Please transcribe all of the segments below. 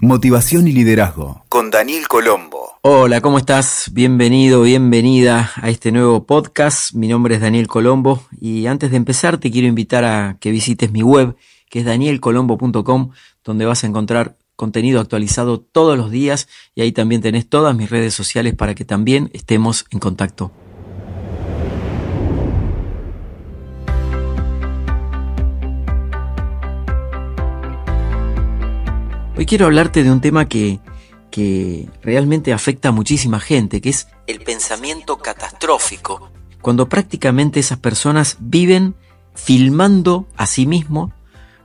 Motivación y Liderazgo con Daniel Colombo. Hola, ¿cómo estás? Bienvenido, bienvenida a este nuevo podcast. Mi nombre es Daniel Colombo y antes de empezar te quiero invitar a que visites mi web que es danielcolombo.com donde vas a encontrar contenido actualizado todos los días y ahí también tenés todas mis redes sociales para que también estemos en contacto. Quiero hablarte de un tema que, que realmente afecta a muchísima gente, que es el pensamiento catastrófico. Cuando prácticamente esas personas viven filmando a sí mismos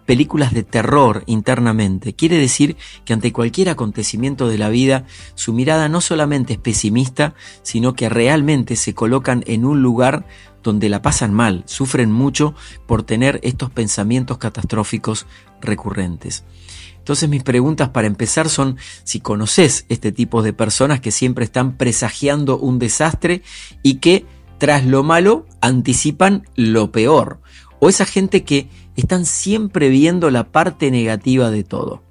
películas de terror internamente. Quiere decir que ante cualquier acontecimiento de la vida, su mirada no solamente es pesimista, sino que realmente se colocan en un lugar donde la pasan mal, sufren mucho por tener estos pensamientos catastróficos recurrentes. Entonces mis preguntas para empezar son si conoces este tipo de personas que siempre están presagiando un desastre y que tras lo malo anticipan lo peor. O esa gente que están siempre viendo la parte negativa de todo.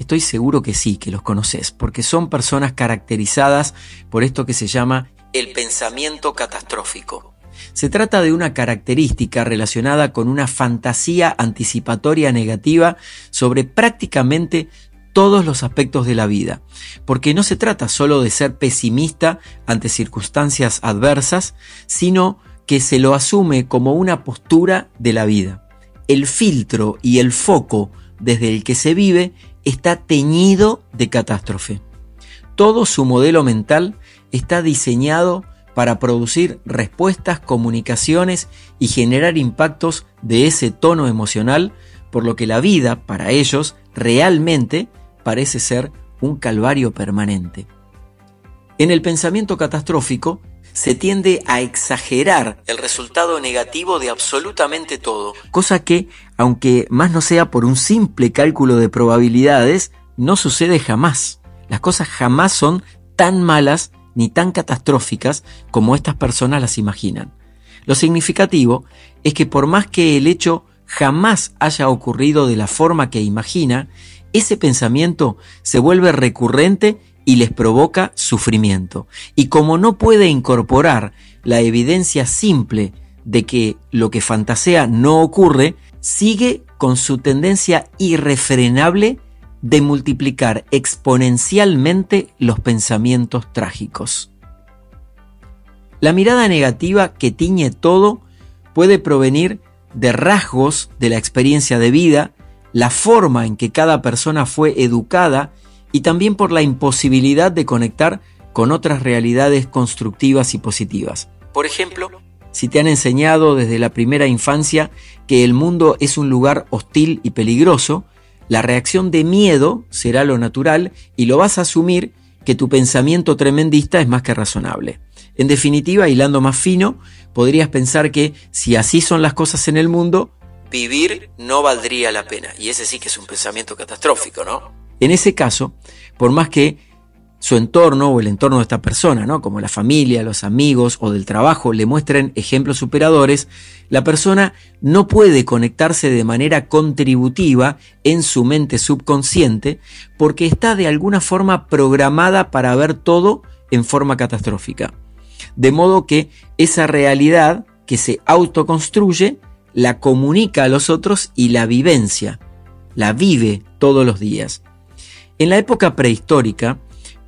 Estoy seguro que sí, que los conoces, porque son personas caracterizadas por esto que se llama el pensamiento catastrófico. Se trata de una característica relacionada con una fantasía anticipatoria negativa sobre prácticamente todos los aspectos de la vida, porque no se trata solo de ser pesimista ante circunstancias adversas, sino que se lo asume como una postura de la vida. El filtro y el foco desde el que se vive está teñido de catástrofe. Todo su modelo mental está diseñado para producir respuestas, comunicaciones y generar impactos de ese tono emocional, por lo que la vida, para ellos, realmente parece ser un calvario permanente. En el pensamiento catastrófico, se tiende a exagerar el resultado negativo de absolutamente todo, cosa que, aunque más no sea por un simple cálculo de probabilidades, no sucede jamás. Las cosas jamás son tan malas ni tan catastróficas como estas personas las imaginan. Lo significativo es que por más que el hecho jamás haya ocurrido de la forma que imagina, ese pensamiento se vuelve recurrente y les provoca sufrimiento. Y como no puede incorporar la evidencia simple de que lo que fantasea no ocurre, sigue con su tendencia irrefrenable de multiplicar exponencialmente los pensamientos trágicos. La mirada negativa que tiñe todo puede provenir de rasgos de la experiencia de vida, la forma en que cada persona fue educada y también por la imposibilidad de conectar con otras realidades constructivas y positivas. Por ejemplo, si te han enseñado desde la primera infancia que el mundo es un lugar hostil y peligroso, la reacción de miedo será lo natural y lo vas a asumir que tu pensamiento tremendista es más que razonable. En definitiva, hilando más fino, podrías pensar que si así son las cosas en el mundo, vivir no valdría la pena. Y ese sí que es un pensamiento catastrófico, ¿no? En ese caso, por más que su entorno o el entorno de esta persona, ¿no? como la familia, los amigos o del trabajo, le muestren ejemplos superadores, la persona no puede conectarse de manera contributiva en su mente subconsciente porque está de alguna forma programada para ver todo en forma catastrófica. De modo que esa realidad que se autoconstruye la comunica a los otros y la vivencia, la vive todos los días. En la época prehistórica,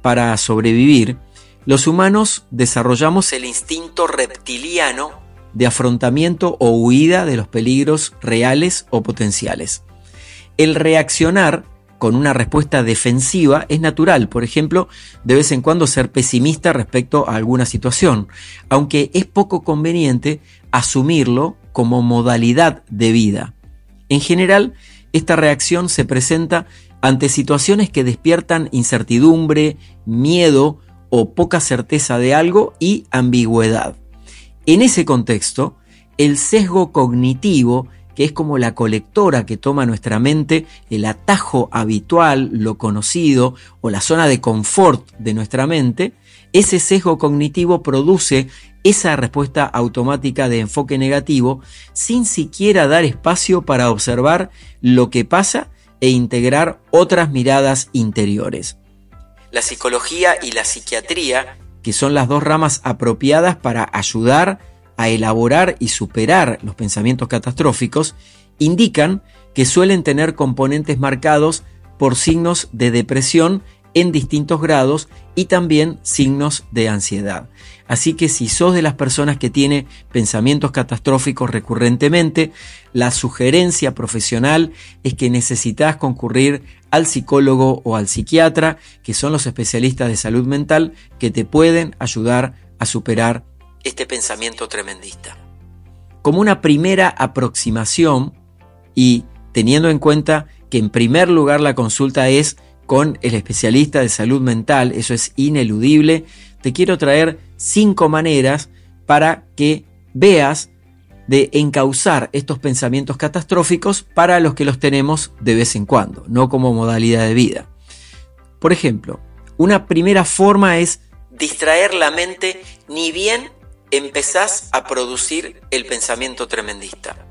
para sobrevivir, los humanos desarrollamos el instinto reptiliano de afrontamiento o huida de los peligros reales o potenciales. El reaccionar con una respuesta defensiva es natural, por ejemplo, de vez en cuando ser pesimista respecto a alguna situación, aunque es poco conveniente asumirlo como modalidad de vida. En general, esta reacción se presenta ante situaciones que despiertan incertidumbre, miedo o poca certeza de algo y ambigüedad. En ese contexto, el sesgo cognitivo, que es como la colectora que toma nuestra mente, el atajo habitual, lo conocido o la zona de confort de nuestra mente, ese sesgo cognitivo produce esa respuesta automática de enfoque negativo sin siquiera dar espacio para observar lo que pasa e integrar otras miradas interiores. La psicología y la psiquiatría, que son las dos ramas apropiadas para ayudar a elaborar y superar los pensamientos catastróficos, indican que suelen tener componentes marcados por signos de depresión en distintos grados y también signos de ansiedad. Así que si sos de las personas que tiene pensamientos catastróficos recurrentemente, la sugerencia profesional es que necesitas concurrir al psicólogo o al psiquiatra, que son los especialistas de salud mental que te pueden ayudar a superar este pensamiento tremendista. Como una primera aproximación y teniendo en cuenta que en primer lugar la consulta es con el especialista de salud mental, eso es ineludible, te quiero traer cinco maneras para que veas de encauzar estos pensamientos catastróficos para los que los tenemos de vez en cuando, no como modalidad de vida. Por ejemplo, una primera forma es distraer la mente ni bien empezás a producir el pensamiento tremendista.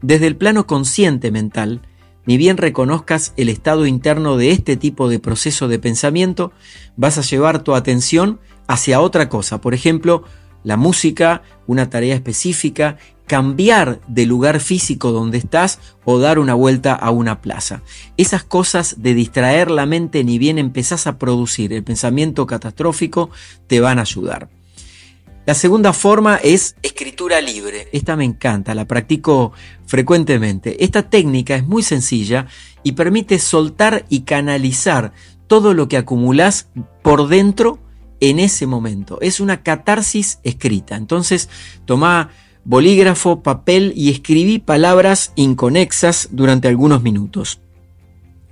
Desde el plano consciente mental, ni bien reconozcas el estado interno de este tipo de proceso de pensamiento, vas a llevar tu atención hacia otra cosa, por ejemplo, la música, una tarea específica, cambiar de lugar físico donde estás o dar una vuelta a una plaza. Esas cosas de distraer la mente ni bien empezás a producir el pensamiento catastrófico te van a ayudar. La segunda forma es escritura libre. Esta me encanta, la practico frecuentemente. Esta técnica es muy sencilla y permite soltar y canalizar todo lo que acumulas por dentro en ese momento. Es una catarsis escrita. Entonces, toma bolígrafo, papel y escribí palabras inconexas durante algunos minutos.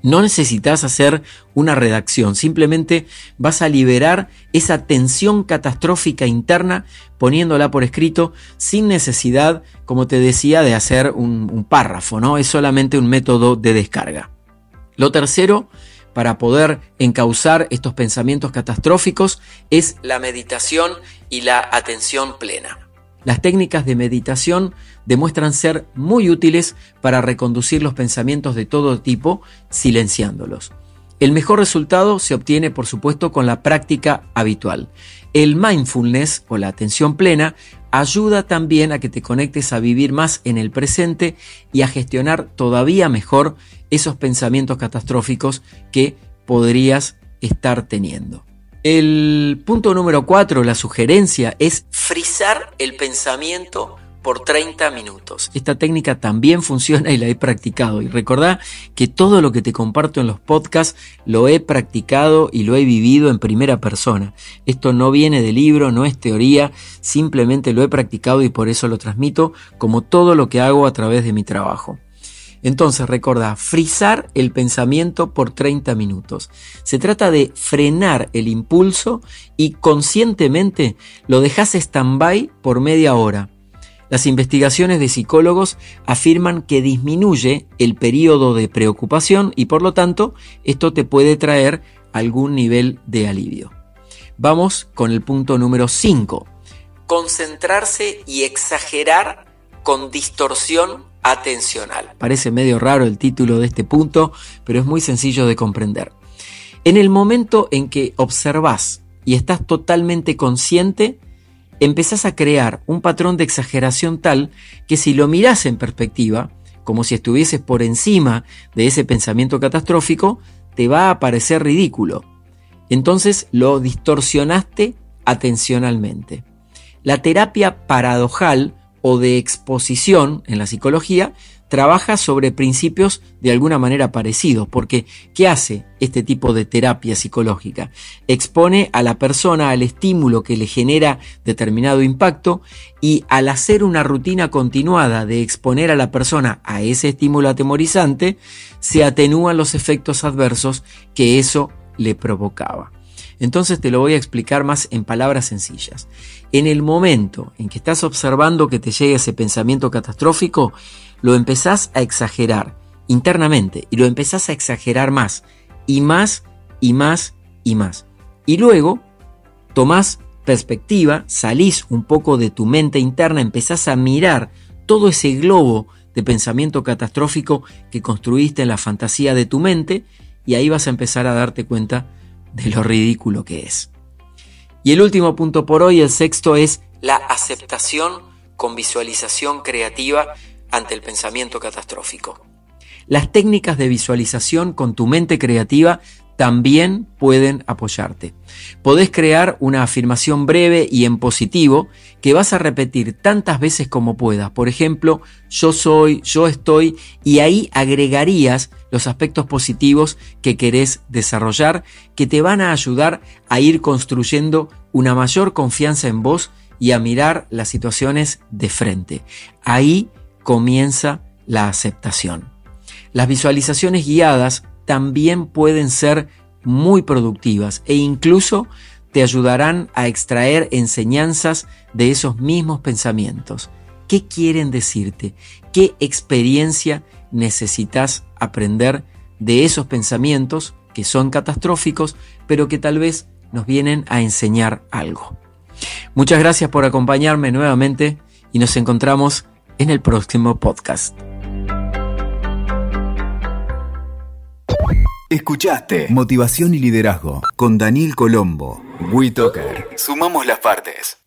No necesitas hacer una redacción, simplemente vas a liberar esa tensión catastrófica interna poniéndola por escrito sin necesidad, como te decía, de hacer un, párrafo, ¿no? Es solamente un método de descarga. Lo tercero, para poder encauzar estos pensamientos catastróficos, es la meditación y la atención plena. Las técnicas de meditación demuestran ser muy útiles para reconducir los pensamientos de todo tipo, silenciándolos. El mejor resultado se obtiene, por supuesto, con la práctica habitual. El mindfulness o la atención plena ayuda también a que te conectes a vivir más en el presente y a gestionar todavía mejor esos pensamientos catastróficos que podrías estar teniendo. El punto número 4, la sugerencia, es frizar el pensamiento por 30 minutos. Esta técnica también funciona y la he practicado. Y recordá que todo lo que te comparto en los podcasts lo he practicado y lo he vivido en primera persona. Esto no viene de libro, no es teoría, simplemente lo he practicado y por eso lo transmito como todo lo que hago a través de mi trabajo. Entonces, recuerda, frizar el pensamiento por 30 minutos. Se trata de frenar el impulso y conscientemente lo dejas stand-by por media hora. Las investigaciones de psicólogos afirman que disminuye el periodo de preocupación y por lo tanto esto te puede traer algún nivel de alivio. Vamos con el punto número 5. Concentrarse y exagerar con distorsión atencional. Parece medio raro el título de este punto, pero es muy sencillo de comprender. En el momento en que observas y estás totalmente consciente, empezás a crear un patrón de exageración tal que si lo miras en perspectiva, como si estuvieses por encima de ese pensamiento catastrófico, te va a parecer ridículo. Entonces lo distorsionaste atencionalmente. La terapia paradojal o de exposición en la psicología trabaja sobre principios de alguna manera parecidos, porque ¿qué hace este tipo de terapia psicológica? Expone a la persona al estímulo que le genera determinado impacto y al hacer una rutina continuada de exponer a la persona a ese estímulo atemorizante, se atenúan los efectos adversos que eso le provocaba. Entonces te lo voy a explicar más en palabras sencillas. En el momento en que estás observando que te llega ese pensamiento catastrófico, lo empezás a exagerar internamente y lo empezás a exagerar más y más y más y más. Y luego tomás perspectiva, salís un poco de tu mente interna, empezás a mirar todo ese globo de pensamiento catastrófico que construiste en la fantasía de tu mente y ahí vas a empezar a darte cuenta de lo ridículo que es. Y el último punto por hoy, el sexto, es la aceptación con visualización creativa ante el pensamiento catastrófico. Las técnicas de visualización con tu mente creativa también pueden apoyarte. Podés crear una afirmación breve y en positivo que vas a repetir tantas veces como puedas. Por ejemplo, yo soy, yo estoy, y ahí agregarías los aspectos positivos que querés desarrollar, que te van a ayudar a ir construyendo una mayor confianza en vos y a mirar las situaciones de frente. Ahí comienza la aceptación. Las visualizaciones guiadas también pueden ser muy productivas e incluso te ayudarán a extraer enseñanzas de esos mismos pensamientos. ¿Qué quieren decirte? ¿Qué experiencia necesitas aprender de esos pensamientos que son catastróficos, pero que tal vez nos vienen a enseñar algo? Muchas gracias por acompañarme nuevamente y nos encontramos en el próximo podcast. Escuchaste Motivación y Liderazgo con Daniel Colombo. WeToker. Sumamos las partes.